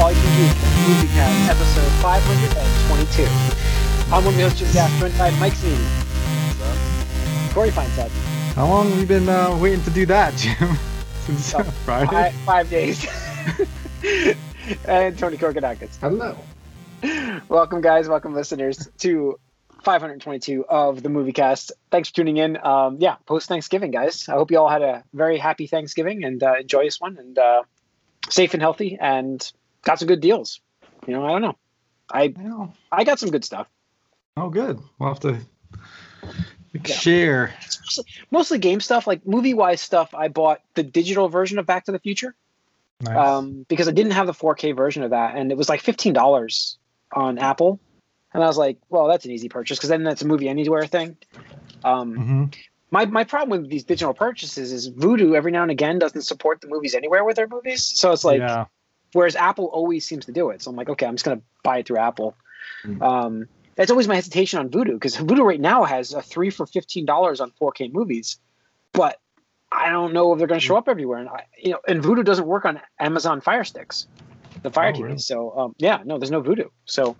All You Can Geek Movie Cast, episode 522. I'm one of your hosts, Jim Gaffman, by Mike Sneedy. Corey Feinsad. How long have you been uh, waiting to do that, Jim? Since Oh, Friday? Five, five days. and Tony Korkodakis. Hello. Welcome, guys. Welcome, listeners, to 522 of the movie cast. Thanks for tuning in. Um, yeah, post Thanksgiving, guys. I hope you all had a very happy Thanksgiving and uh, joyous one, and uh, safe and healthy, and got some good deals. You know, I don't know. I Oh, I got some good stuff. oh, good. We'll have to Yeah. share. Mostly, mostly game stuff, like movie wise stuff. I bought the digital version of Back to the Future Nice. um, because I didn't have the 4K version of that, and it was like fifteen dollars on Apple, and I was like, well, that's an easy purchase because then that's a movie anywhere thing. Um, hmm my my problem with these digital purchases is Vudu every now and again doesn't support the movies anywhere with their movies, so it's like yeah. Whereas Apple always seems to do it. So I'm like, okay, I'm just gonna buy it through Apple. Mm. Um, that's always my hesitation on Vudu because Vudu right now has a three for fifteen dollars on 4K movies, but I don't know if they're going to show up everywhere. And I, you know, and Vudu doesn't work on Amazon Fire Sticks, the Fire Oh, TV. really? So um, yeah, no, there's no Vudu. So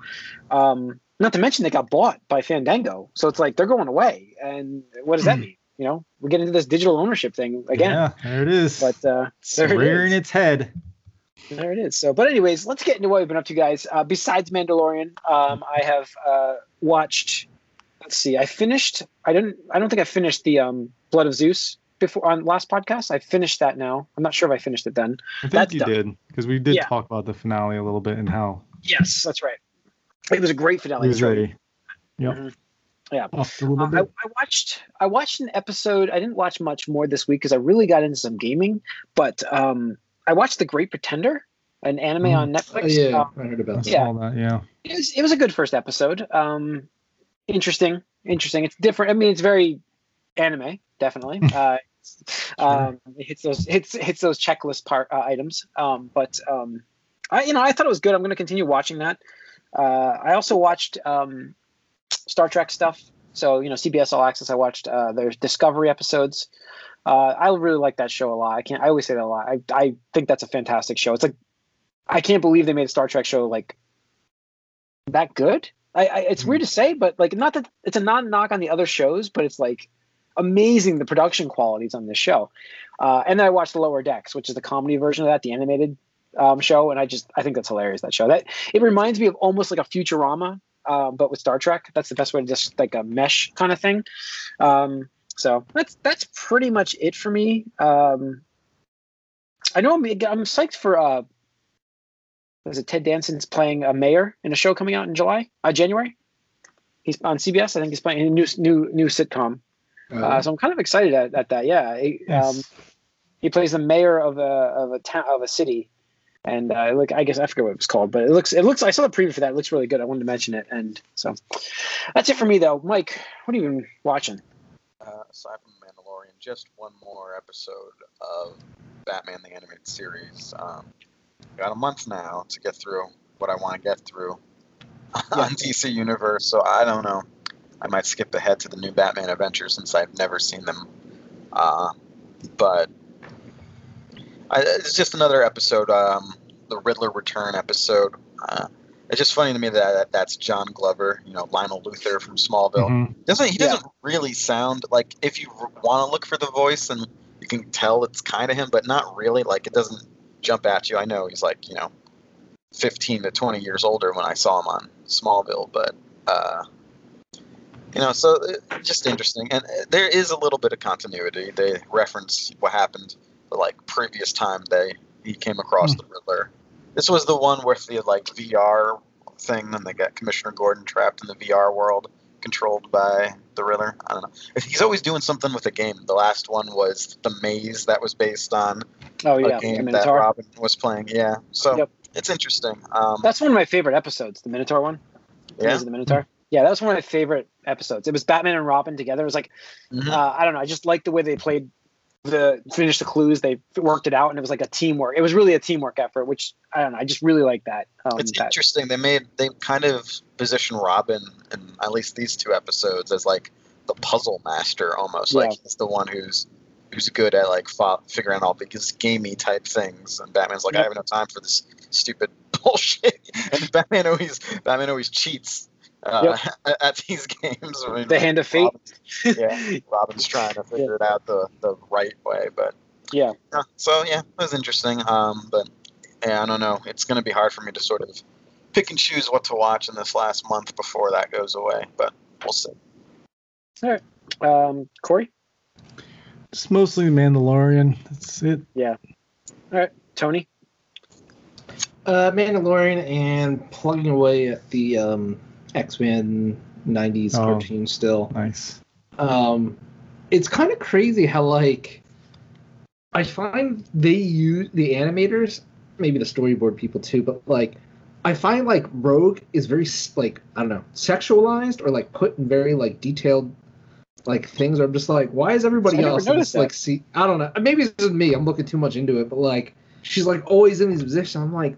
um, not to mention they got bought by Fandango, so it's like they're going away. And what does that Hmm. mean? You know, we're getting into this digital ownership thing again. Yeah, there it is. But uh, it's there it rearing its head. There it is. So, but anyways, let's get into what we've been up to, guys. Uh, besides Mandalorian, um, I have uh, watched. Let's see. I finished. I didn't. I don't think I finished the um, Blood of Zeus before on last podcast. I finished that now. I'm not sure if I finished it then. I think That's you done. did because we did Yeah. talk about the finale a little bit and how Yes, that's right. It was a great finale. was ready. Yep. Mhm. Yeah. Off a little Uh, I. I watched. I watched an episode. I didn't watch much more this week because I really got into some gaming. But um, I watched The Great Pretender, an anime Mhm. on Oh, Netflix. yeah, Uh, I heard about that. yeah. saw that. Yeah. it was, it was a good first episode. Um, interesting, interesting. It's different. I mean, it's very anime, definitely. uh, um, it hits those hits hits those checklist part uh, items. Um, but um, I you know I thought it was good. I'm going to continue watching that. Uh, I also watched um, Star Trek stuff. So you know CBS All Access. I watched uh, their Discovery episodes. Uh, I really like that show a lot. I can't. I always say that a lot. I I think that's a fantastic show. It's like I can't believe they made a Star Trek show like that good. I, I it's weird to say, but like not that it's a non knock on the other shows, but it's like amazing the production qualities on this show. Uh, and then I watched the Lower Decks, which is the comedy version of that, the animated um, show, and I just I think that's hilarious. That show that it reminds me of almost like a Futurama, um, but with Star Trek. That's the best way to just like a mesh kind of thing. Um, so that's that's pretty much it for me. Um, I know I'm I'm psyched for uh, was it Ted Danson's playing a mayor in a show coming out in July, uh, January. He's on CBS. I think he's playing a new new new sitcom. Uh, Uh, so I'm kind of excited at, at that. Yeah, he, um, he plays the mayor of a of a town of a city, and uh, look, I guess I forget what it was called, but it looks it looks. I saw the preview for that. It looks really good. I wanted to mention it, and so that's it for me though. Mike, what have you been watching? Uh, aside from Mandalorian, just one more episode of Batman the Animated Series. Um, got a month now to get through what I want to get through on DC Universe, so I don't know. I might skip ahead to the new Batman Adventures since I've never seen them. Uh, but I, it's just another episode, um, the Riddler Return episode. Uh, it's just funny to me that, that that's John Glover, you know, Lionel Luthor from Smallville. Mhm. doesn't he doesn't really sound like if you want to look for the voice and you can tell it's kind of him but not really. Like it doesn't jump at you. I know he's like you know 15 to 20 years older when i saw him on smallville but uh you know so uh, just interesting. And uh, there is a little bit of continuity. They reference what happened the like previous time they he came across Hmm. the riddler this was the one with the like vr thing and they got commissioner gordon trapped in the vr world controlled by the Riddler. I don't know. He's always doing something with a game. The last one was the Maze that was based on Oh a yeah, the game that Robin was playing. Yeah, so Yep. it's interesting. Um, That's one of my favorite episodes, the Minotaur one. yeah, Maze of the Minotaur. Yeah, that was one of my favorite episodes. It was Batman and Robin together. It was like Mhm. uh, I don't know. I just liked the way they played the finish the clues. They worked it out, and it was like a teamwork. It was really a teamwork effort, which I don't know. I just really like that. Um, it's that- interesting. They made they kind of position Robin in at least these two episodes as like the puzzle master almost. Like he's the one who's who's good at like fo- figuring out all these gamey type things. And Batman's like, I have no time for this stupid bullshit. And Batman always Batman always cheats uh, at, at these games. I mean, The hand of fate. Robin's- yeah, Robin's trying to figure it out the, the right way, but Yeah. yeah, so yeah, it was interesting. Um, but yeah, I don't know. It's going to be hard for me to sort of pick and choose what to watch in this last month before that goes away. But we'll see. All right, um, Corey, It's mostly The Mandalorian. That's it. Yeah. All right, Tony. Uh, Mandalorian and plugging away at the um, X Men '90s Oh. cartoon still. Nice. Um, it's kind of crazy how like I find they use the animators, maybe the storyboard people too, but like I find like Rogue is very like I don't know sexualized or like put in very like detailed like things. Where I'm just like, why is everybody I else this, like see? I don't know. Maybe it's just me. I'm looking too much into it, but like she's like always in these positions. I'm like.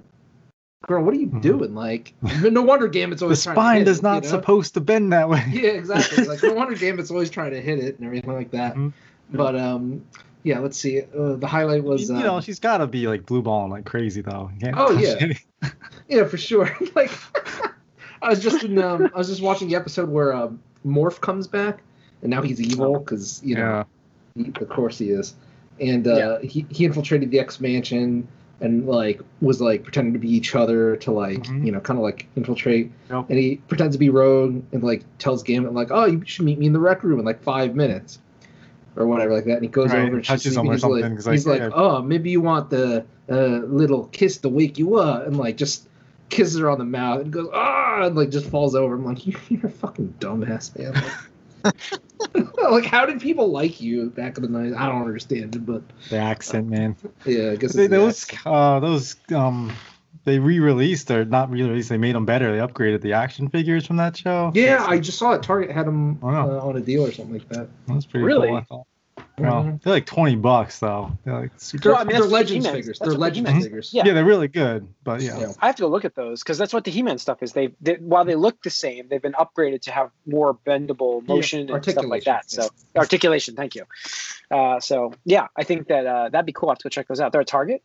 Girl, what are you Mhm. doing? Like, no wonder Gambit's The always trying to spine hit does it, not you know? supposed to bend that way. Yeah, exactly. Like no wonder Gambit's always trying to hit it and everything like that. Mhm. But um, yeah. Let's see. Uh, the highlight was you know, um, she's got to be like blue balling like crazy though. Oh, yeah. yeah for sure. like I was just in um, I was just watching the episode where um, Morph comes back and now he's evil because you know yeah. he, of course he is, and uh, he he infiltrated the X Mansion and like was like pretending to be each other to like Mhm. you know kind of like infiltrate Yep. and he pretends to be Rogue and like tells Gambit like oh you should meet me in the rec room in like five minutes or whatever like that and he goes Right, over and touches him or he's like, he's like, like yeah. oh maybe you want the uh, little kiss to wake you up and like just kisses her on the mouth and goes ah and like just falls over I'm like you're a fucking dumbass man like, like how did people like you back in the night I don't understand it but The accent, man. yeah I guess They, it's those accent. uh those um they re-released or not re-released. They made them better. They upgraded the action figures from that show. yeah I just saw it Target had them uh, on a deal or something like that That's was pretty Really? cool. I thought. Well, Mhm. they're like twenty bucks though. They're like super. Well, I mean, they're that's Legends He-Man's- figures. that's They're what Legends He-Man's- figures. Yeah. yeah. they're really good. But yeah, Yeah. I have to go look at those because that's what the He-Man stuff is. They, they while they look the same, they've been upgraded to have more bendable motion and stuff like that. So articulation, articulation, thank you. Uh, so yeah, I think that uh, that'd be cool. I have to go check those out. They're a Target,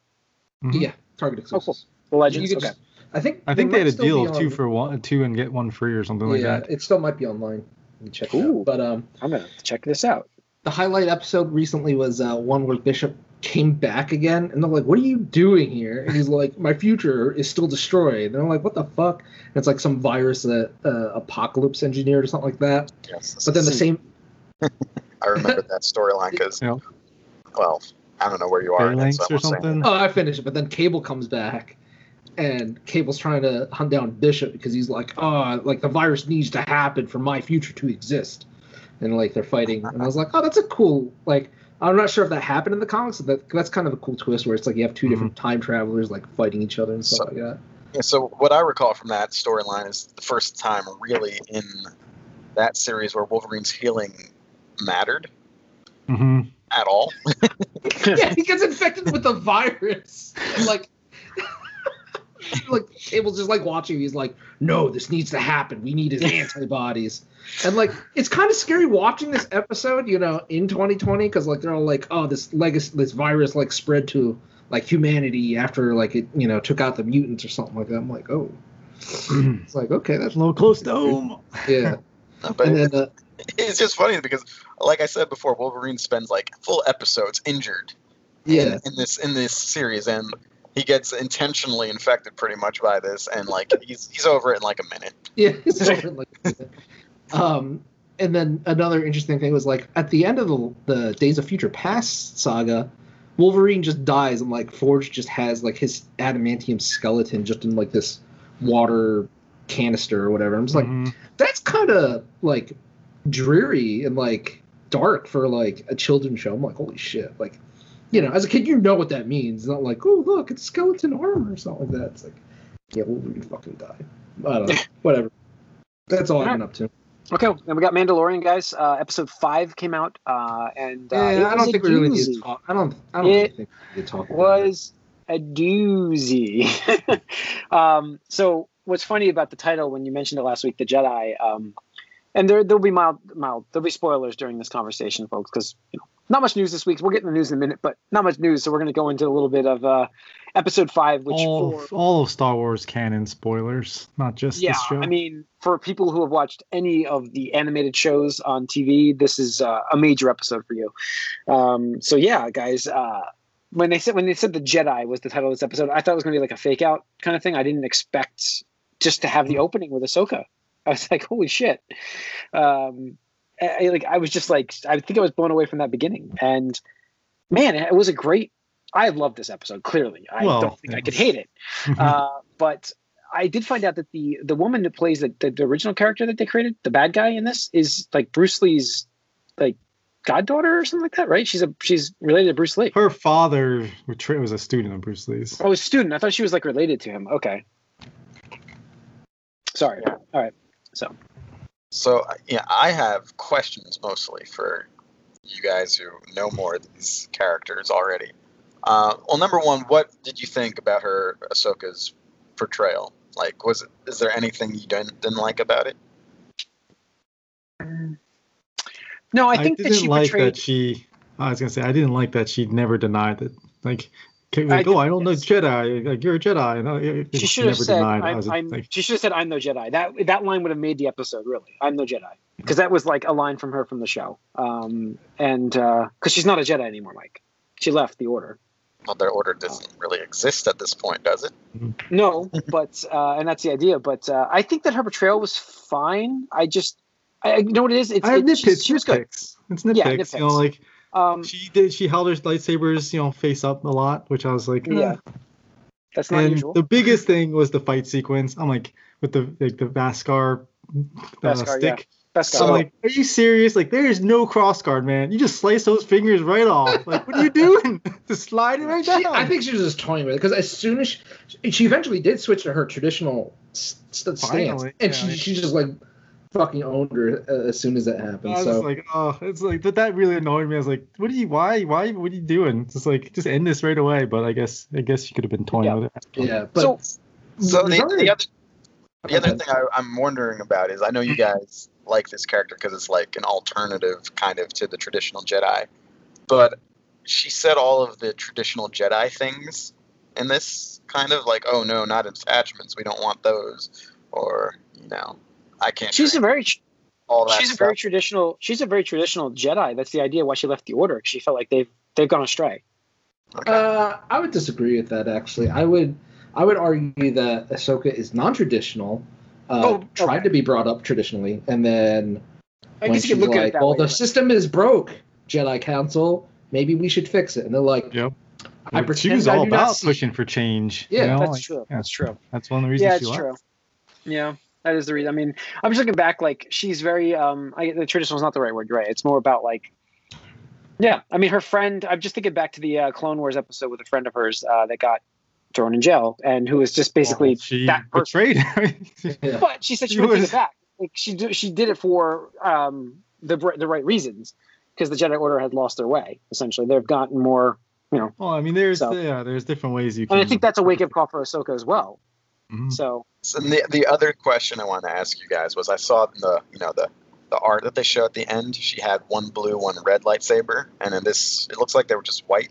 Mhm. Yeah, Target Oh, cool. the Legends. You okay. just- I think. I think they might had a deal of two for one, two and get one free or something like yeah, that. it still might be online. You check it Ooh. out. But um, I'm gonna check this out. The highlight episode recently was uh, one where Bishop came back again, and they're like, "What are you doing here?" And he's like, "My future is still destroyed." And I'm like, "What the fuck?" And it's like some virus that uh, Apocalypse engineered or something like that. Yes, But then the same. I remember that storyline because, Yeah. well, I don't know where you are. in Phalanx so or something. Oh, I finished it, but then Cable comes back, and Cable's trying to hunt down Bishop because he's like, "Oh, like the virus needs to happen for my future to exist," and like they're fighting. And I was like, "Oh, that's a cool like." I'm not sure if that happened in the comics. But that, that's kind of a cool twist where it's like you have 2 different time travelers like fighting each other and stuff So- like that. Yeah, so what I recall from that storyline is the first time really in that series where Wolverine's healing mattered hmm at all. yeah, he gets infected with the virus. And, like, like Cable's just like watching. He's like, "No, this needs to happen. We need his antibodies." And like, it's kind of scary watching this episode, you know, in 2020, because like they're all like, "Oh, this legacy, this virus like spread to like humanity after like it, you know, took out the mutants or something like that." I'm like, "Oh." It's like okay, that's a little close to home. yeah. But And it- then uh, it's just funny because, like I said before, Wolverine spends like full episodes injured yeah, in, in this in this series, and he gets intentionally infected pretty much by this, and like he's he's over it in like a minute. Yeah, it's over like um, and then another interesting thing was like at the end of the, the Days of Future Past saga, Wolverine just dies and like Forge just has like his adamantium skeleton just in like this water canister or whatever. I'm just like, Mhm. that's kind of like dreary and like dark for like a children's show. I'm like, holy shit! Like, you know, as a kid, you know what that means. It's not like, oh look, it's skeleton armor or something like that. It's like, yeah, Wolverine fucking died. I don't know. Whatever. That's all I've been up to. Okay, and we got Mandalorian, guys. Uh, episode five came out, uh, and uh, Yeah, I don't think we really need doozy. to talk. I don't. I don't It think we need to talk. about it. was a doozy. um, so what's funny about the title when you mentioned it last week, the Jedi, um, and there there'll be mild mild there'll be spoilers during this conversation, folks, because you know not much news this week. We'll get in the news in a minute, but not much news. So we're going to go into a little bit of uh, episode five, which all, for, all of Star Wars canon spoilers, not just yeah, this show. I mean, for people who have watched any of the animated shows on TV, this is uh, a major episode for you. Um, so yeah, guys, uh, when they said when they said the Jedi was the title of this episode, I thought it was going to be like a fake out kind of thing. I didn't expect just to have the opening with Ahsoka. I was like, holy shit. Um, I, like I was just like I think I was blown away from that beginning, and man, it was a great. I love this episode. Clearly, I Well, don't think I could hate it. Uh, but I did find out that the the woman that plays the, the, the original character that they created, the bad guy in this, is like Bruce Lee's like goddaughter or something like that, right? She's a she's related to Bruce Lee. Her father was a student of Bruce Lee's. Oh, a student. I thought she was like related to him. Okay. Sorry. All right. So So yeah, I have questions mostly for you guys who know more of these characters already. Uh, well, number one, what did you think about her Ahsoka's portrayal? Like, was it? Is there anything you didn't didn't like about it? no, I I, think didn't that she like portrayed. that she. I was gonna say I didn't like that she never denied it. Like, okay, I like oh, did- I don't know yes. Jedi. Like you're a Jedi. You know, it- she should have said, denied. I I'm, I'm, like, she should have said, I'm no Jedi. That that line would have made the episode, really. I'm no Jedi. Because that was like a line from her from the show. Um, and because she's not a Jedi anymore, Mike. She left the order. Well, their order doesn't really exist at this point, does it? No, but, uh, and that's the idea. But uh, I think that her portrayal was fine. I just, I, I- you know what it is? It's, I have it, nitpicks. she was good. nitpicks. It's nitpicks. Yeah, You know, like Um, she did. She held her lightsabers, you know, face up a lot, which I was like, Yeah, that's not and usual. the biggest thing was the fight sequence. I'm like, with the like the Vaskar, uh, Beskar, yeah. stick. Best So I'm like, are you serious? Like, there is no cross guard, man. You just slice those fingers right off. Like, what are you doing? just slide it right down. She, I think she was just toying with it because as soon as she, she eventually did switch to her traditional st- stance, Finally, and yeah. she she just like fucking owned her uh, as soon as that happened. I was so just like, oh, it's like that. That really annoyed me. I was like, what are you? Why? Why? What are you doing? Just like, just end this right away. But I guess, I guess you could have been toying Yeah. with it. yeah, but So- So the, the other the other thing I, I'm wondering about is I know you guys like this character because it's like an alternative kind of to the traditional Jedi, but she said all of the traditional Jedi things in this kind of like, oh no, not attachments, we don't want those, or you know, I can't. she's a very all that she's a very traditional she's a very traditional Jedi. That's the idea why she left the order. She felt like they've they've gone astray. Okay. Uh, I would disagree with that. Actually, I would I would argue that Ahsoka is non-traditional. Uh, Oh, tried to be brought up traditionally, and then I when guess you could she's look at like, it that "Well, way. the but- system is broke, Jedi Council. Maybe we should fix it." And they're like, Yep. "I she pretend was I all do about see pushing for change. Yeah, you know? that's like, true. yeah, That's true. That's one of the reasons Yeah, she it's left. true. Yeah, that is the reason. I mean, I'm just looking back. Like she's very um. I, the traditional is not the right word, right? It's more about like. Yeah, I mean, her friend. I'm just thinking back to the uh, Clone Wars episode with a friend of hers uh, that got thrown in jail, and who was just basically Well, she that person. betrayed. Yeah. But she said she She would take was- it back. Like she do, she did it for um the the right reasons because the Jedi Order had lost their way. Essentially, they've gotten more. You know, well, I mean, there's So- yeah, there's different ways you can. and I think that's a wake up call for Ahsoka as well. Mhm. So So the, the other question I wanted to ask you guys was I saw in the you know the the art that they show at the end she had one blue one red lightsaber and in this it looks like they were just white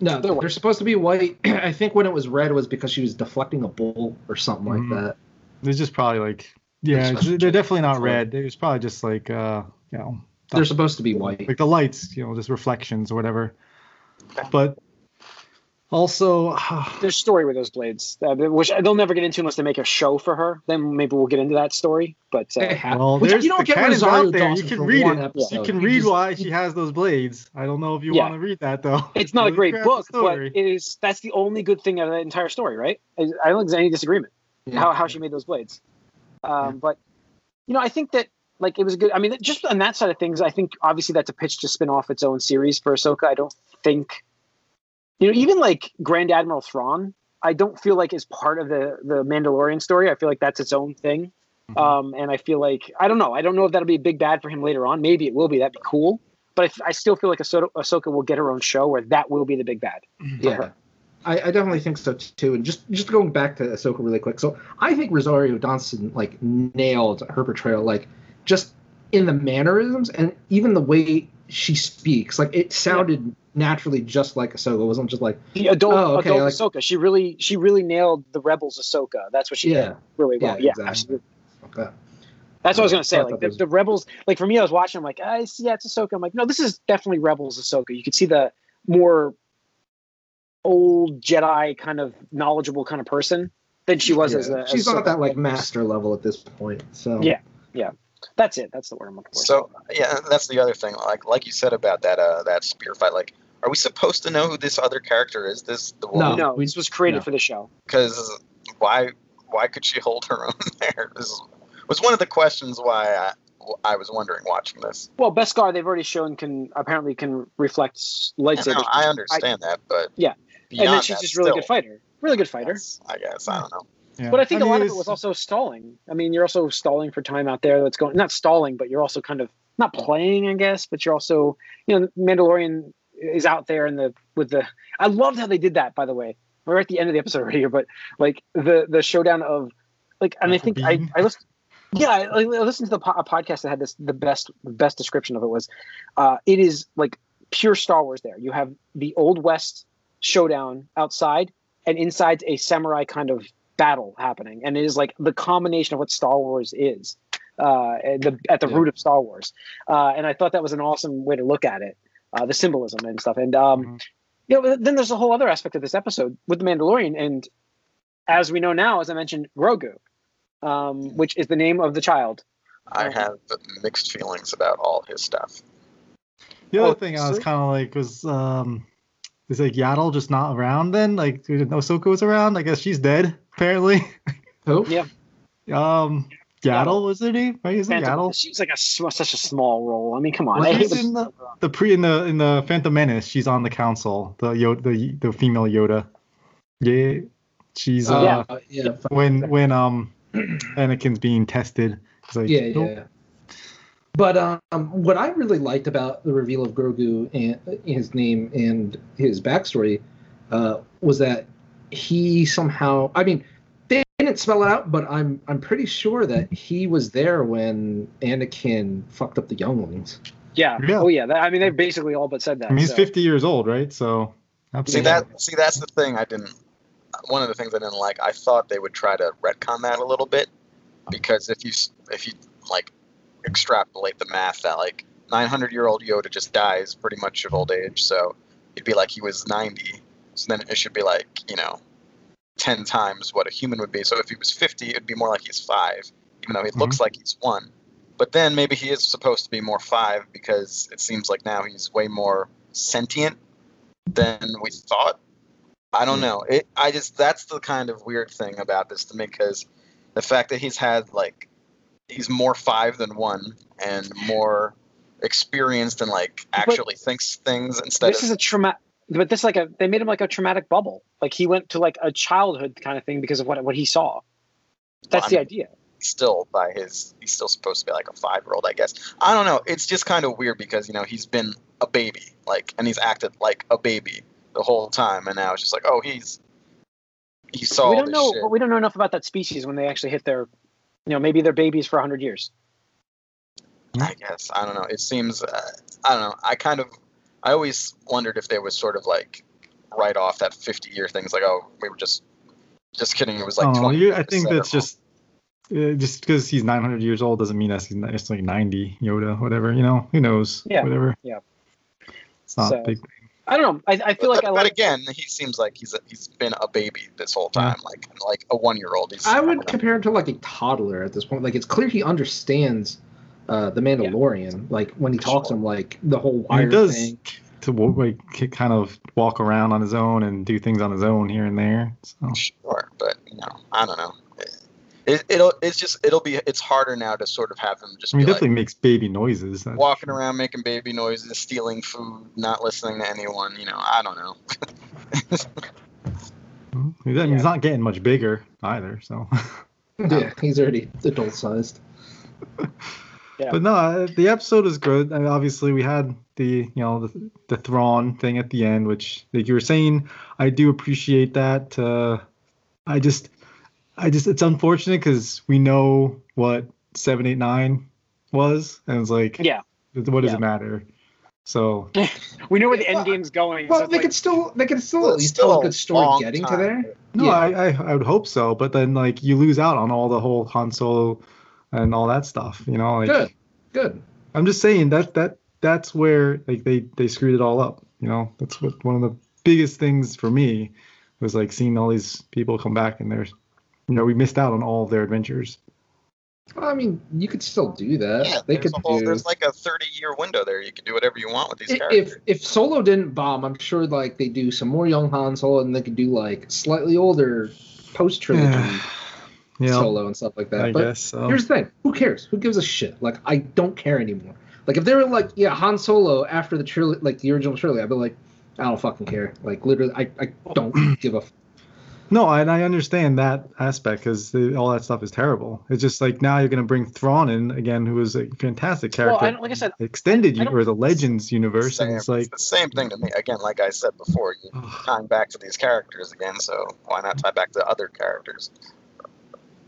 No, They're they're, supposed to be white. I think when it was red, it was because she was deflecting a bull or something Mhm. like that. It's just probably like yeah, There's- they're definitely not red. It was probably just like uh, you know, They're supposed to be white. like the lights, you know, just reflections or whatever. But also, there's story with those blades, uh, which they'll never get into unless they make a show for her. Then maybe we'll get into that story. But uh, well, which you don't the get canon's Rosario out there. You can read it. episode. You can You read just- why she has those blades. I don't know if you Yeah. want to read that though. it's not a great book, but story. it is that's the only good thing out of the entire story, right? I I don't think there's any disagreement Yeah. how how she made those blades. Um, But you know, I think that like it was a good. I mean, just on that side of things, I think obviously that's a pitch to spin off its own series for Ahsoka. I don't think, you know, even like Grand Admiral Thrawn, I don't feel like is part of the the Mandalorian story. I feel like that's its own thing. Mhm. Um, and I feel like I don't know. I don't know if that'll be a big bad for him later on. Maybe it will be. That'd be cool. But I, I still feel like Ahsoka, Ahsoka will get her own show where that will be the big bad. for Yeah. I, I definitely think so too. And just just going back to Ahsoka really quick. So I think Rosario Dawson like nailed her portrayal. Like just in the mannerisms and even the way she speaks. Like it sounded naturally just like Ahsoka. It wasn't just like The adult, Oh, okay, adult like- Ahsoka. She really, she really nailed the Rebels Ahsoka. That's what she Yeah. did really well. Yeah, Yeah, exactly. absolutely. okay. That's what I was gonna say. Like the, was- the Rebels, like for me, I was watching. I'm like, I see, yeah, it's Ahsoka. I'm like, no, this is definitely Rebels Ahsoka. You could see the more old Jedi kind of knowledgeable kind of person than she was Yeah, as a. she's as not at that like master level at this point. So yeah, Yeah. That's it. That's the word I'm looking for. So yeah, that's the other thing. Like like you said about that uh that spear fight. Like, are we supposed to know who this other character is? This the No. woman? no, we- this was created no. for the show. Because why why could she hold her own there? This was one of the questions why I, I was wondering watching this. Well, Beskar they've already shown can apparently can reflect s- I, lightsabers. know, I understand that, but Yeah. beyond and then she's that, just really good fighter. Really good fighter. yes, I guess I don't know. Yeah. But I think a mean, lot of it was also stalling. I mean, you're also stalling for time out there. That's going not stalling, but you're also kind of not playing, I guess. But you're also, you know, Mandalorian is out there in the with the. I loved how they did that. By the way, we're at the end of the episode right here, but like the the showdown of, like, and I think I I listened. Yeah, I, I listened to the po- a podcast that had this. The best best description of it was, uh, it is like pure Star Wars. There, you have the old west showdown outside, and inside a samurai kind of battle happening, and it is like the combination of what Star Wars is, uh, at the at the Yeah. root of Star Wars. Uh, and I thought that was an awesome way to look at it, uh, the symbolism and stuff. And um, Mhm. you know, then there's a whole other aspect of this episode with the Mandalorian, and as we know now, as I mentioned, Grogu, um, which is the name of the child. I Um, have mixed feelings about all his stuff. The other Oh, thing I was so- kind of like was um, is like Yaddle just not around then? Like did Ahsoka was around? I guess she's dead apparently. oh Yeah. Um, Yaddle was her name, right? Isn't it Phantom, Yaddle? she's like a such a small role. I mean, come on. Well, She's in the, the pre in the in the Phantom Menace. She's on the council. The Yoda, the the female Yoda. Yeah, she's uh, Uh, yeah. fuck. when when um Anakin's being tested. It's like, yeah, nope. yeah. But um, what I really liked about the reveal of Grogu and his name and his backstory uh, was that he somehow. I mean, they didn't spell it out, but I'm I'm pretty sure that he was there when Anakin fucked up the younglings. yeah. Yeah. Oh yeah. That, I mean, they basically all but said that. I mean, he's so. 50 years old, right? So See that? See, that's the thing I didn't. One of the things I didn't like. I thought they would try to retcon that a little bit, because if you if you like extrapolate the math that like 900 year old Yoda just dies pretty much of old age, so it'd be like he was 90. So then it should be like you know, 10 times what a human would be. So if he was 50, it'd be more like he's five, even though he mm-hmm. looks like he's one. But then maybe he is supposed to be more five because it seems like now he's way more sentient than we thought. I don't hmm. know. It. I just that's the kind of weird thing about this to me because the fact that he's had like he's more five than one and more experienced and like actually thinks things instead this of is a traumatic but this like a they made him like a traumatic bubble like he went to like a childhood kind of thing because of what what he saw that's I the mean, idea still by his he's still supposed to be like a five year old I guess. I don't know. It's just kind of weird because you know he's been a baby like and he's acted like a baby the whole time and now it's just like oh he's he saw we don't know shit. we don't know enough about that species when they actually hit their you know maybe they're babies for 100 years I guess I don't know. It seems uh, I don't know. I kind of I always wondered if they was sort of like write off that 50 year things like oh we were just just kidding. It was like Oh, 20. you- I think set that's just uh, just because he's 900 years old doesn't mean that he's not- it's like 90 Yoda, whatever. You know, who knows? Yeah, Whatever. yeah. It's not So- big. i don't know i, I feel But, like i but again, he seems like he's a, he's been a baby this whole time, like like a one year old. I would compare him to like a toddler at this point. Like it's clear he understands uh, the Mandalorian. Like when he talks to him, like the whole And he wire does thing. to like kind of walk around on his own and do things on his own here and there. So Sure, but you know, I don't know. It, it'll it's just it'll be it's harder now to sort of have him just I mean, he definitely like makes baby noises. that's walking true. around making baby noises, stealing food, not listening to anyone. You know, I don't know. I mean, he's not getting much bigger either. So, Yeah, he's already adult sized. Yeah. but no, uh, the episode is good. And obviously, we had the you know the, the Thrawn thing at the end, which like you were saying, I do appreciate that. Uh, I just, I just, it's unfortunate because we know what seven, eight, nine was, and it's like, Yeah. what does Yeah. it matter? So We know where the end Well, game's going. Well, so they like- could still they could still Well, at least still tell a a good story long getting to there. no, Yeah. I, I I would hope so, but then like you lose out on all the whole Han Solo and all that stuff. You know, like Good, good. I'm just saying that that that's where like they they screwed it all up. You know, that's what one of the biggest things for me was like seeing all these people come back and there's, you know, we missed out on all of their adventures. Well, I mean, you could still do that. Yeah, they there's, could whole, do. there's like a 30 year window there. You can do whatever you want with these I- characters. if if Solo didn't bomb, I'm sure like they do some more young Han Solo, and they could do like slightly older post trilogy Yeah, Solo and stuff like that. I but guess so. here's the thing: who cares? Who gives a shit? Like I don't care anymore. Like if they were like, yeah, Han Solo after the trilogy, like the original trilogy, I'd be like, I don't fucking care. Like literally, I, I don't give a. F- No, and I understand that aspect because all that stuff is terrible. It's just like now you're gonna bring Thrawn in again, who was a fantastic Well, character. I like I said, extended I don't- or the Legends universe, Same- and it's like, the same thing to me. Again, like I said before, you're tying back to these characters again, so why not tie back to other characters?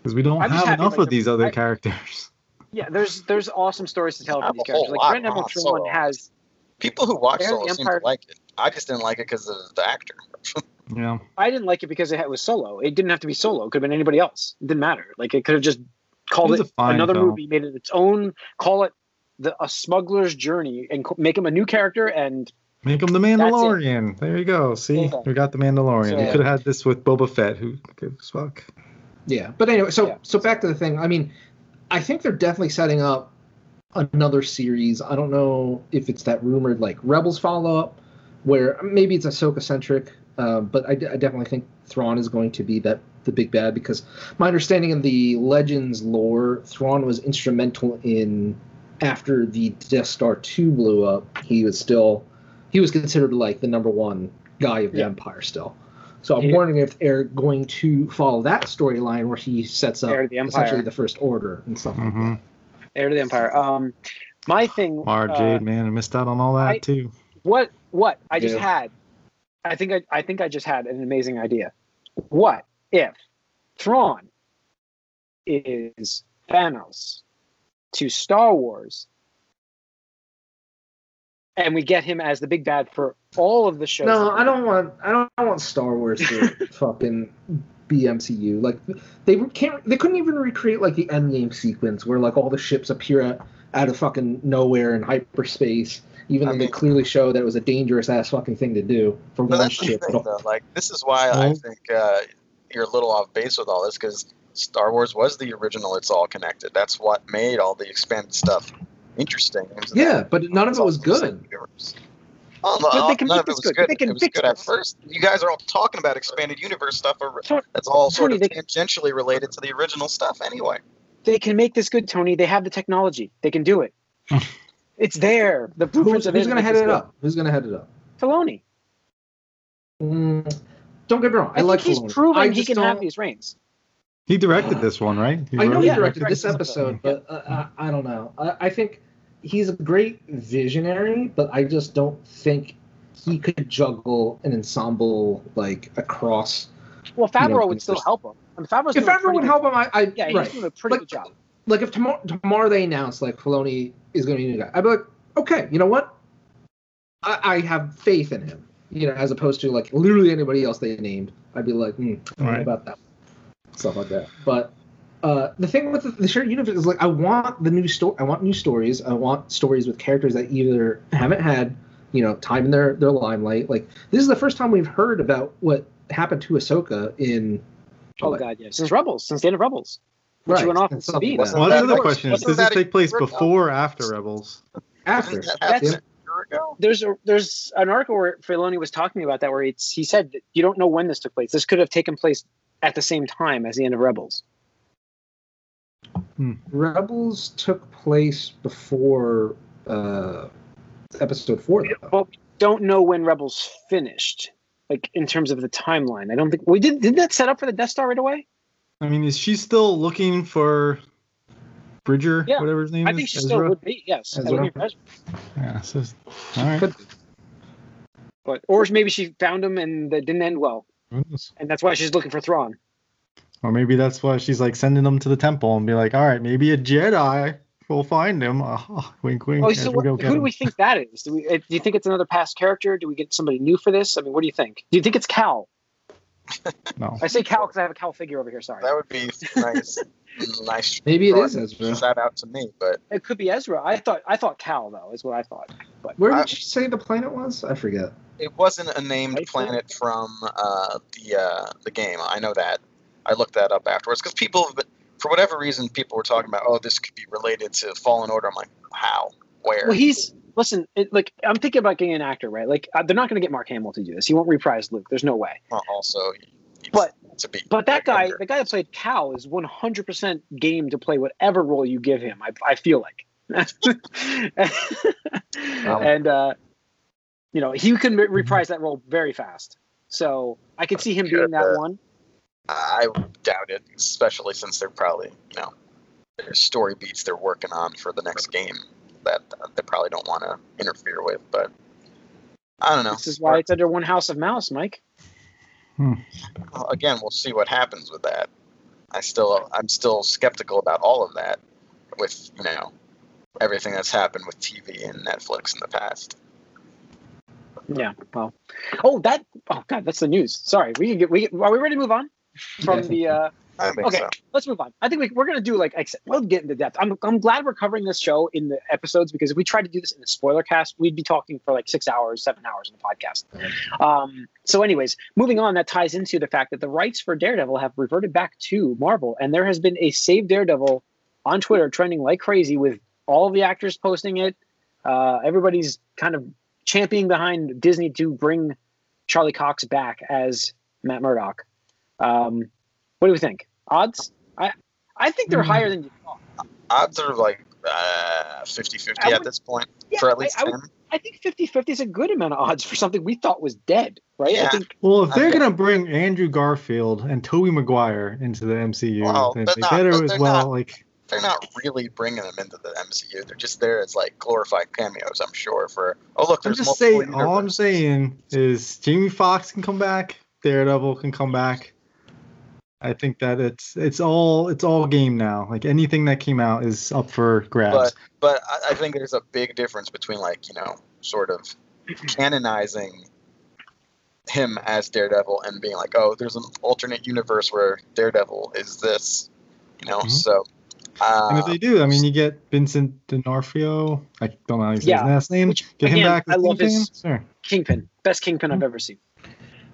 Because we don't I'm have enough like, of these other I- characters. yeah, there's there's awesome stories to tell I about these characters. Like lot Grand of Admiral Han Thrawn Solo. has People who watch the Solo seem Empire- to like it. I just didn't like it because of the actor. yeah, I didn't like it because it was solo. It didn't have to be solo. It could have been anybody else. It didn't matter. Like it could have just called It it fine another film. movie, made it its own, call it the a smuggler's journey, and co- make him a new character. And make him the Mandalorian. There you go. See, Yeah. we got the Mandalorian. we So- could have had this with Boba Fett. Who gives a fuck? Yeah, but anyway, so Yeah. so back to the thing. I mean, I think they're definitely setting up another series. I don't know if it's that rumored like Rebels follow up, where maybe it's Ahsoka centric. Um, but I definitely think Thrawn is going to be that the big bad because my understanding of the Legends lore, Thrawn was instrumental in after the Death Star two blew up. He was still he was considered like the number one guy of the Yeah. Empire still. So I'm Yeah. wondering if they're going to follow that storyline where he sets up the Empire. essentially the First Order and stuff like hmm that. heir to the empire. Um, my thing. Mara uh, Jade, man, I missed out on all that I- too. What? What? I just had. I think I, I think I just had an amazing idea. What if Thrawn is Thanos to Star Wars, and we get him as the big bad for all of the shows? No, I don't want I don't want Star Wars to fucking be MCU. Like they can't they couldn't even recreate like the Endgame sequence where like all the ships appear out, out of fucking nowhere in hyperspace. Even I though they clearly show that it was a dangerous ass fucking thing to do for one that's the ship. thing, though. Like, this is why I think uh, you're a little off base with all this because Star Wars was the original. It's all connected. That's what made all the expanded stuff interesting. Yeah, that- but none of it was good. Oh, no, But they can none make it this good. good. They can it was fix good at this. first. You guys are all talking about expanded universe stuff. Or, that's all sort Tony, of they can- tangentially related to the original stuff anyway. They can make this good, Tony. They have the technology. They can do it. it's there. The Who's, blueprints are there who's gonna head it good. up? Who's gonna head it up? Filoni. Mm, don't get me wrong. I, I, like think he's Filoni. proven I he can have don't- these reins. He directed this one, right? I know he it? directed Right. this episode, but uh, I, I don't know. I, I think he's a great visionary, but I just don't think he could juggle an ensemble like across. Well, You know, Favreau would still help him. I mean, Favreau's If Favreau would help him, I, I Yeah, he's right. doing a pretty Like- good job. Like if tomorrow tomorrow they announce like Filoni is going to be a new guy, I'd be like, okay, you know what? I, I have faith in him. You know, as opposed to like literally anybody else they named, I'd be like, hmm, I don't know Right. about that, stuff like that. But uh, the thing with the, the shared universe is like I want the new story. I want new stories. I want stories with characters that either haven't had you know time in their their limelight. Like this is the first time we've heard about what happened to Ahsoka in. Oh god, yeah. Since Rebels, since the end of Rebels. Which she Right, went off and with something Sabine. like Well, That that's another was- question. wasn't Does this take place a year ago? before or after Rebels? After. Didn't that happen That's- a? There's a, there's an article where Filoni was talking about that where it's, he said you don't know when this took place. This could have taken place at the same time as the end of Rebels. Rebels took place before uh, episode four. Though. Well, we don't know when Rebels finished, like in terms of the timeline. I don't think we did. Did that set up for the Death Star right away? I mean, is she still looking for Bridger, Yeah, whatever his name I is? I think she Ezra? still would be. Yes, Ezra. I would be Ezra. Yeah, so, all right. But or maybe she found him and that didn't end well, and that's why she's looking for Thrawn. Or maybe that's why she's like sending them to the temple and be like, all right, maybe a Jedi. we'll find him. Oh, wink, wink. Oh, so what, go who get do him. we think that is? Do we? uh, Do you think it's another past character? Do we get somebody new for this? I mean, what do you think? Do you think it's Cal? No. I say Cal because I have a Cal figure over here. Sorry, That would be nice. nice. Maybe it is drawing. Ezra. Shout out to me, but it could be Ezra. I thought I thought Cal though is what I thought. But Where I- did she say the planet was? I forget. it wasn't a named Right. planet from uh, the uh, the game. I know that. I looked that up afterwards because people, have been, for whatever reason, people were talking about, oh, this could be related to Fallen Order. I'm like, how? Where? Well, he's listen. It, like I'm thinking about getting an actor, right? Like uh, they're not going to get Mark Hamill to do this. He won't reprise Luke. There's no way. Well, also, he's But- to be. But that guy, younger. the guy that played Cal, is 100% game to play whatever role you give him. I, I feel like, and uh, you know he can reprise that role very fast. So I could see him being that Yeah. one. I doubt it, especially since they're probably, you know, there's story beats they're working on for the next game that uh, they probably don't want to interfere with. But I don't know. This is why it's under one House of Mouse, Mike. Well, again, we'll see what happens with that. I still, I'm still skeptical about all of that, with you know, everything that's happened with TV and Netflix in the past. Yeah. Well. Oh, that. Oh God, that's the news. Sorry. We can get. We are we ready to move on from the. uh I think Okay, so. let's move on. I think we, we're going to do like ex- we'll get into depth. I'm I'm glad we're covering this show in the episodes because if we tried to do this in a spoiler cast, we'd be talking for like six hours, seven hours in the podcast. Um, so, anyways, moving on, that ties into the fact that the rights for Daredevil have reverted back to Marvel, and there has been a Save Daredevil on Twitter trending like crazy with all the actors posting it. Uh, everybody's kind of championing behind Disney to bring Charlie Cox back as Matt Murdock. Um, what do we think? Odds? I I think they're Hmm. higher than you thought. Odds are like uh, 50-50 I at would- this point Yeah, for at I- least I, would- I think 50-50 is a good amount of odds for something we thought was dead, right? I Yeah. think Well, if they're Okay. gonna bring Andrew Garfield and Tobey Maguire into the MCU, Well, then they're not- better as well. not. Like, They're not really bringing them into the MCU. They're just there as like glorified cameos. I'm sure for oh look, I'm just multiple saying. All I'm saying is Jamie Foxx can come back. Daredevil can come back. I think that it's it's all it's all game now. Like anything that came out is up for grabs. But but I, I think there's a big difference between like you know sort of canonizing him as Daredevil and being like, oh, there's an alternate universe where Daredevil is this, you know. Mhm. So, uh, and if they do, I mean, you get Vincent D'Onofrio. I don't know how you say Yeah, his last name. which, get him back. I as love Kingpin? his- Sure. Kingpin, best Kingpin I've ever seen.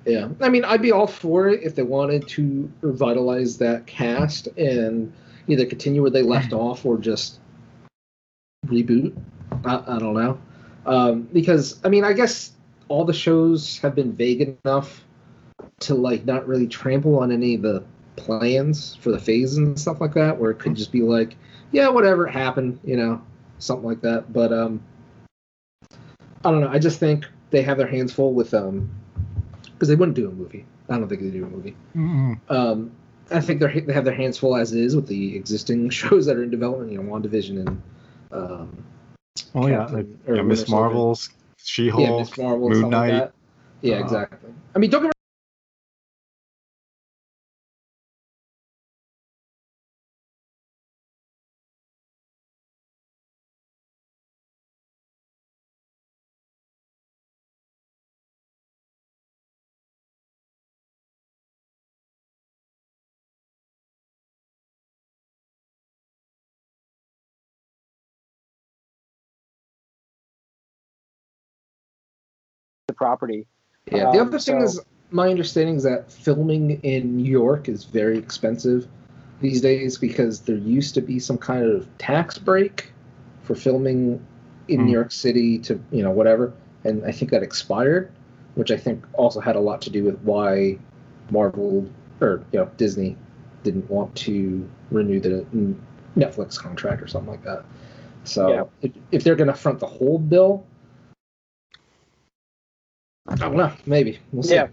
Yeah, I mean, I'd be all for it if they wanted to revitalize that cast and either continue where they left off or just reboot. I, I don't know, um, because I mean, I guess all the shows have been vague enough to like not really trample on any of the plans for the phase and stuff like that, where it could just be like, yeah, whatever happened, you know, something like that. But um, I don't know. I just think they have their hands full with um because they wouldn't do a movie. I don't think they do a movie. Mm-mm. Um, I think they they have their hands full as is with the existing shows that are in development. You know, WandaVision and um, Oh yeah, Captain- like yeah, Miss Marvel's, She-Hulk. yeah, Miss Marvel, Moon stuff like Knight. Yeah, Uh, exactly. I mean, don't get me property. Yeah. The Um, other thing so- is, my understanding is that filming in New York is very expensive these days because there used to be some kind of tax break for filming in Hmm. New York City to you know whatever, and I think that expired, which I think also had a lot to do with why Marvel or you know Disney didn't want to renew the Netflix contract or something like that. So Yeah. if, if they're going to front the whole bill, I don't know. Maybe we'll see. Yeah.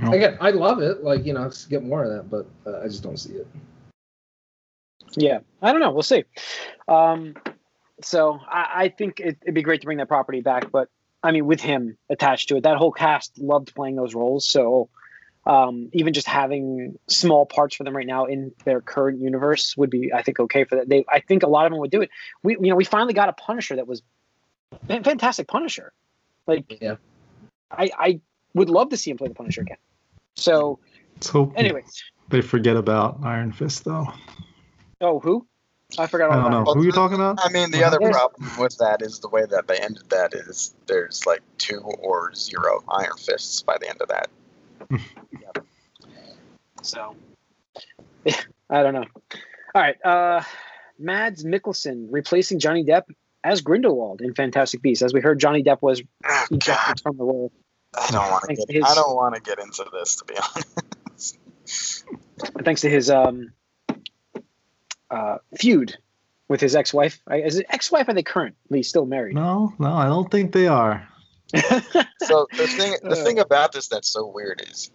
No. Again, I love it. Like you know, let's get more of that, but uh, I just don't see it. Yeah, I don't know. We'll see. Um, so I, I think it, it'd be great to bring that property back, but I mean, with him attached to it, that whole cast loved playing those roles. So um, even just having small parts for them right now in their current universe would be, I think, okay for that. They, I think a lot of them would do it. We, you know, we finally got a Punisher that was fantastic Punisher. Like, Yeah. I, I would love to see him play the Punisher again. So, Let's anyways, they forget about Iron Fist though. oh, who? I forgot I don't know about. who you talking about. I mean, the other there's- problem with that is the way that they ended that is there's like two or zero Iron Fists by the end of that. So, yeah, I don't know. All right, uh, Mads Mikkelsen replacing Johnny Depp as Grindelwald in Fantastic Beasts. As we heard, Johnny Depp was Oh, God, from the role. I don't want to get. his- I don't want to get into this to be honest. thanks to his um, uh, feud with his ex-wife. Is it ex-wife? Are they currently still married? No, no, I don't think they are. So the thing, the Uh. thing about this that's so weird is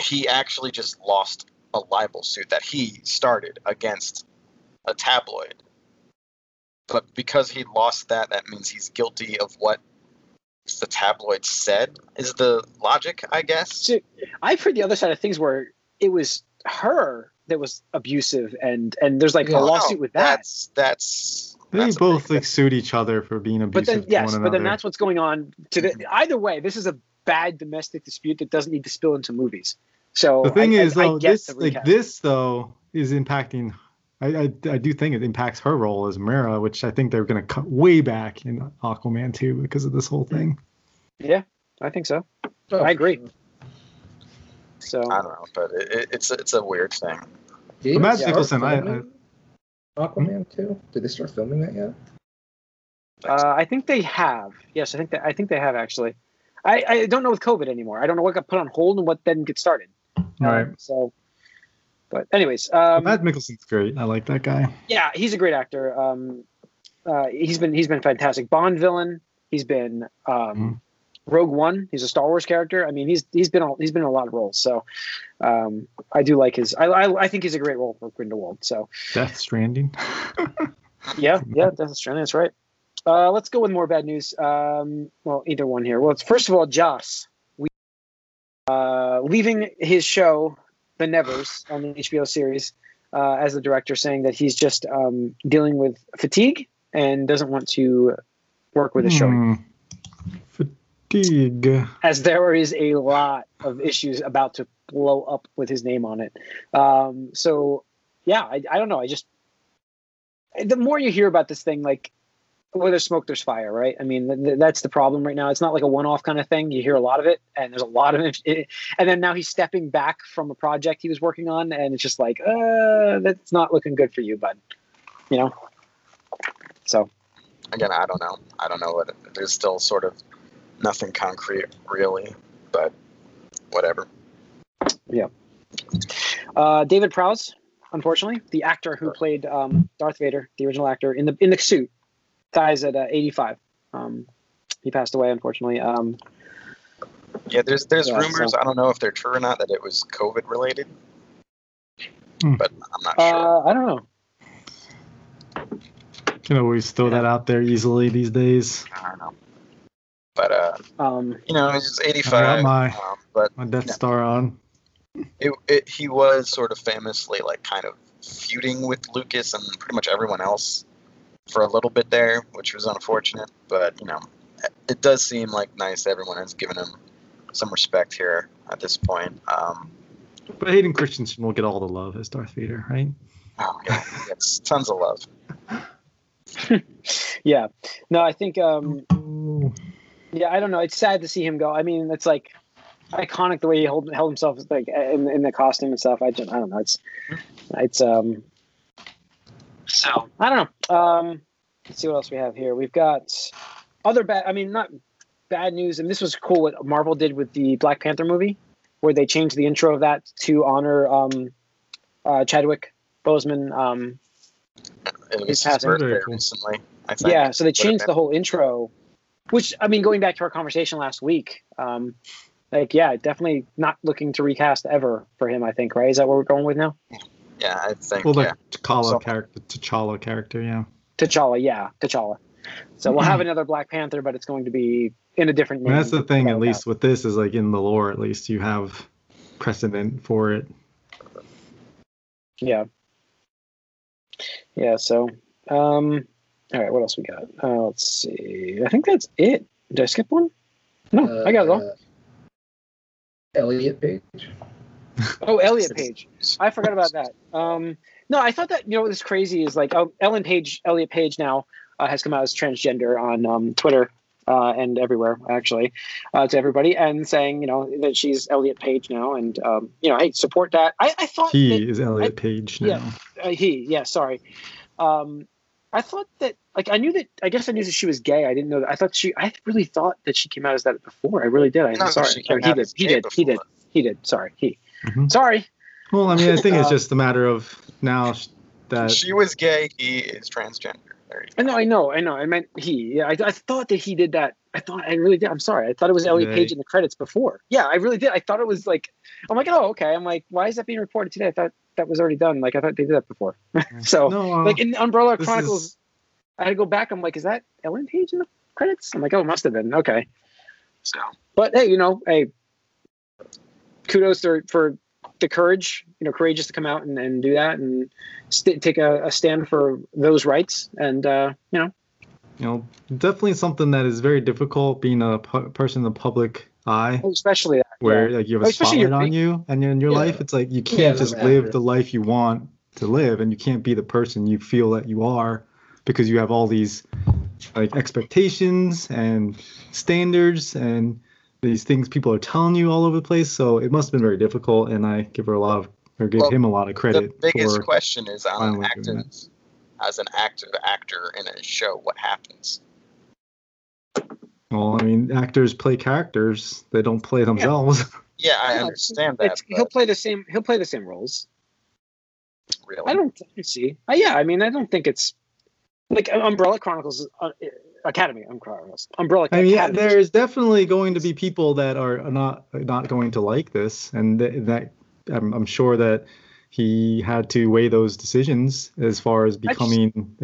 he actually just lost a libel suit that he started against a tabloid. But because he lost that, that means he's guilty of what the tabloids said. Is the logic, I guess? So, I've heard the other side of things where it was her that was abusive, and and there's like Yeah. a lawsuit with that. That's that's. They that's both like sued each other for being abusive. But then yes, to one but another. then that's what's going on. To the mm-hmm. either way, this is a bad domestic dispute that doesn't need to spill into movies. So the thing I- I- is I though, get this like this though is impacting. I, I I do think it impacts her role as Mera, which I think they're gonna cut way back in Aquaman 2 because of this whole thing. Yeah, I think so. Oh, I agree. So I don't know, but it, it, it's it's a weird thing. Did But Mads start Mikkelsen, I- filming Aquaman too. Did they start filming that yet? uh, I think they have. Yes, I think that I think they have actually. I, I don't know with COVID anymore. I don't know what got put on hold and what then gets started. All right. Um, so, but anyways, um, Mads Mikkelsen's great. I like that guy. yeah, he's a great actor. Um, uh, he's been he's been fantastic. Bond villain. He's been um, Rogue One. He's a Star Wars character. I mean, he's he's been all, he's been in a lot of roles. So um, I do like his. I, I I think he's a great role for Grindelwald. So Death Stranding. yeah, yeah, Death Stranding. That's right. Uh, let's go with more bad news. Um, well, either one here. Well, it's, first of all, Joss. We uh, leaving his show, The Nevers, on the HBO series, uh, as the director, saying that he's just um, dealing with fatigue and doesn't want to work with the show. Hmm. Fatigue. As there is a lot of issues about to blow up with his name on it. Um, so, yeah, I, I don't know. I just the more you hear about this thing, like where there's smoke, there's fire, right? I mean, th- th- that's the problem right now. It's not like a one-off kind of thing. You hear a lot of it, and there's a lot of it. And then now he's stepping back from a project he was working on, and it's just like, uh, that's not looking good for you, bud. You know. So Again, I don't know. I don't know what. It, there's still sort of nothing concrete, really, but whatever. Yeah. Uh, David Prowse, unfortunately, the actor who played um, Darth Vader, the original actor in the in the suit, dies at uh, 85. Um, he passed away, unfortunately. Um, Yeah, there's there's Yeah, rumors. so- I don't know if they're true or not that it was COVID related, Hmm. but I'm not sure. uh, I don't know. Can always throw that out there easily these days. I don't know. But uh, Um, you know, he's I 85. got my Um, but my Death Yeah. Star on. it, it, he was sort of famously like kind of feuding with Lucas and pretty much everyone else for a little bit there, which was unfortunate. But you know, it does seem like nice. Everyone has given him some respect here at this point. Um, But Hayden Christensen will get all the love as Darth Vader, right? oh, yeah, he gets tons of love. yeah. No, I think. Um, yeah, I don't know. It's sad to see him go. I mean, it's like iconic the way he held, held himself, like in, in the costume and stuff. I just, I don't know. It's, it's um. So I don't know. Um, let's see what else we have here. We've got other bad. I mean, not bad news. And this was cool what Marvel did with the Black Panther movie, where they changed the intro of that to honor um, uh, Chadwick Boseman. Um, It was He's his passing. birthday recently. Yeah, so they changed the whole intro, which I mean, going back to our conversation last week, um, like yeah, definitely not looking to recast ever for him. I think right is that what we're going with now? Yeah, I think. Well, the yeah. T'Challa So- character, T'Challa character, yeah. T'Challa, yeah, T'Challa. So we'll have another Black Panther, but it's going to be in a different I name. that's the thing. At without least with this is like in the lore. At least you have precedent for it. Yeah. Yeah. So, um, all right. What else we got? Uh, let's see. I think that's it. Did I skip one? No, I got it all. Uh, Elliot Page. Oh, Elliot Page. I forgot about that. Um, no, I thought that you know what's crazy is like oh, Ellen Page, Elliot Page now uh, has come out as transgender on um, Twitter uh, and everywhere actually uh, to everybody and saying you know that she's Elliot Page now and um, you know hey support that. I, I thought He that, is Elliot Page now. yeah. uh, he yeah sorry. Um, I thought that like I knew that I guess I knew that she was gay. I didn't know that. I thought she I really thought that she came out as that before. I really did. I'm No, sorry. she Or came he did. as He gay did. He did. He did. Sorry. He. Mhm. Sorry. Well, I mean, I think it's Uh, just a matter of now that she was gay. He is transgender. There you I go. know, I know, I know. I meant he. Yeah, I, I thought that he did that. I thought I really did. I'm sorry. I thought it was Elliot They- Page in the credits before. Yeah, I really did. I thought it was like, I'm like, oh, okay. I'm like, why is that being reported today? I thought that was already done. Like, I thought they did that before. so, no, uh, like in Umbrella Chronicles, is- I had to go back. I'm like, is that Ellen Page in the credits? I'm like, oh, it must have been. Okay. So But hey, you know, hey, kudos to, for the courage, you know, courageous to come out and, and do that and st- take a, a stand for those rights. And, uh, you know, you know, definitely something that is very difficult being a person in the public eye, especially that. where yeah. like you have Oh, a especially your spotlight on you, and in your Yeah. life, it's like you can't it just live the life you want to live, and you can't be the person you feel that you are, because you have all these like expectations and standards and these things people are telling you all over the place. So it must have been very difficult, and I give her a lot of or give Well, him a lot of credit. the biggest for. question is on an finally doing active, as an active actor in a show, what happens? Well, I mean, actors play characters; they don't play themselves. Yeah, I understand that. It's, he'll play the same. He'll play the same roles. really, I don't see. Uh, yeah, I mean, I don't think it's like Umbrella Chronicles uh, Academy. Um, Chronicles. Umbrella I mean, yeah, there's definitely going to be people that are not not going to like this, and th- that I'm, I'm sure that he had to weigh those decisions as far as just- becoming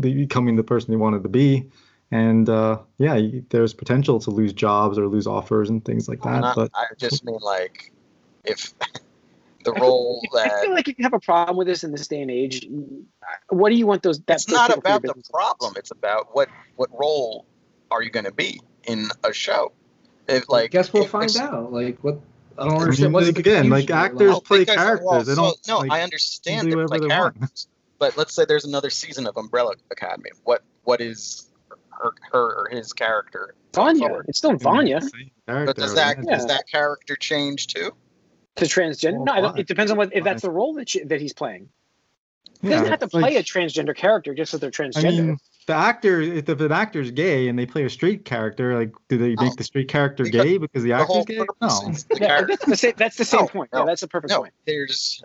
becoming the person he wanted to be. And uh, yeah, there's potential to lose jobs or lose offers and things like that. Not- But I just mean like if the I feel- role I feel like if you have a problem with this in this day and age, what do you want those? That's not people for your about the problem. It's about what what role are you going to be in a show? If like, I guess we'll if find it's- out. Like what? I don't I understand. mean, What's like, the again, like, actors No, play because- characters. well, They don't, no, like, I understand do they play they want. characters, but let's say there's another season of Umbrella Academy. What what is her, her or his character? Vanya. forward? It's still Vanya But does that Yeah. does that character change too? To transgender. Well, no, I don't, it depends on what if that's the role that she, that he's playing. He Yeah, doesn't have to play like- a transgender character just so they're transgender. I transgender. mean, the actor, if if an actor's gay and they play a straight character, like, do they No. make the straight character Because gay because the The actor's gay? No. the yeah, that's the same. That's the same No, point. no, yeah, that's a perfect No, point. there's.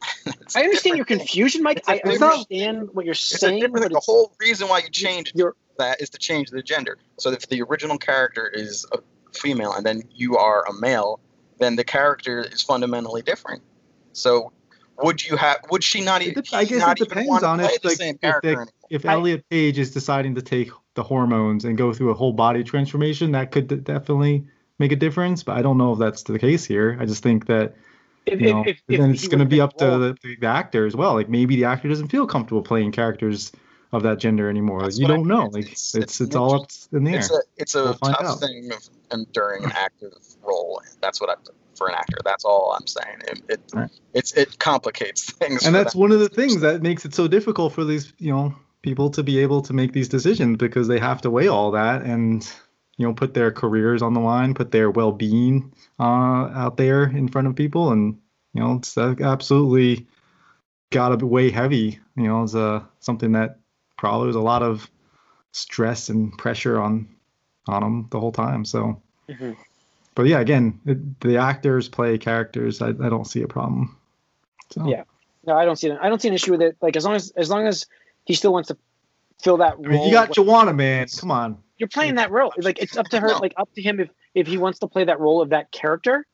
I understand your confusion, Mike. I a I different- understand what you're It's saying, but. The whole reason why you change that is to change the gender. So if the original character is a female and then you are a male, then the character is fundamentally different. So would you have? Would she not even? I guess not it depends on play if, the like, same if character they- anymore? If I- Elliot Page is deciding to take the hormones and go through a whole body transformation, that could d- definitely make a difference. But I don't know if that's the case here. I just think that if, you know, if, if, then if it's going to be up to the, the actor as well. Like maybe the actor doesn't feel comfortable playing characters of that gender anymore. That's you don't mean. know. It's- Like it's- it's it's, all up in the air. It's a it's a We'll tough out. thing of enduring an active role. That's what I for an actor. That's all I'm saying. It it, Right. it's it complicates things. and that's them. one of the things that makes it so difficult for these you know people to be able to make these decisions because they have to weigh all that and you know put their careers on the line put their well-being uh, out there in front of people and you know it's uh, absolutely got to weigh heavy you know it's uh, something that probably was a lot of stress and pressure on on them the whole time so Mhm. but yeah again it, the actors play characters I, I don't see a problem so Yeah. No, I don't see an, I don't see an issue with it. Like as long as as long as he still wants to fill that I mean, role. you got Joanna, man. Come on. you're playing that role. Like it's up to her, No. like up to him if if he wants to play that role of that character.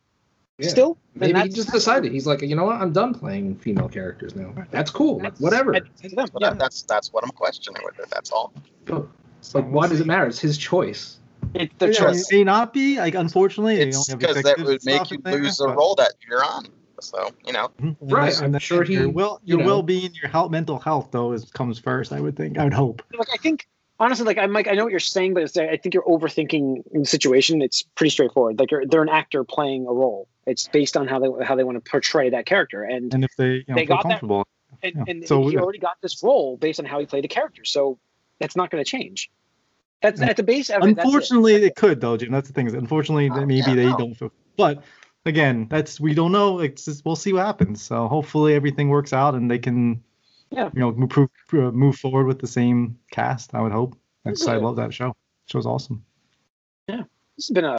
Yeah. Still, Maybe he just decided. He's like, you know what? I'm done playing female characters now. That's cool. Like, whatever. that's to yeah. that's that's what I'm questioning with it. That's all. But, like, why does it matter? It's his choice. It's the Yeah, choice. it may not be. Like, unfortunately, It's because that would make you lose the role that you're on. So you know, Mhm. Right, I'm then sure he- Your will, you your know. well-being, your health, mental health, though, is comes first. I would think. I would hope. Like I think honestly, like I'm like I know what you're saying, but it's I think you're overthinking the situation. It's pretty straightforward. Like you're, they're an actor playing a role. It's based on how they how they want to portray that character, and And if they, you know, They got that- comfortable, and, Yeah. and So, he yeah. already got this role based on how he played the character. So that's not going to change. That's Yeah. at the base of it. that's it. unfortunately, they could though, Jim. That's the thing. Is unfortunately, Oh, maybe yeah, they no. don't feel. But again, that's we don't know. It's just, we'll see what happens. So hopefully everything works out and they can, Yeah. you know, move uh, move forward with the same cast. I would hope. That's, I love that show. Show's awesome. Yeah, this has been a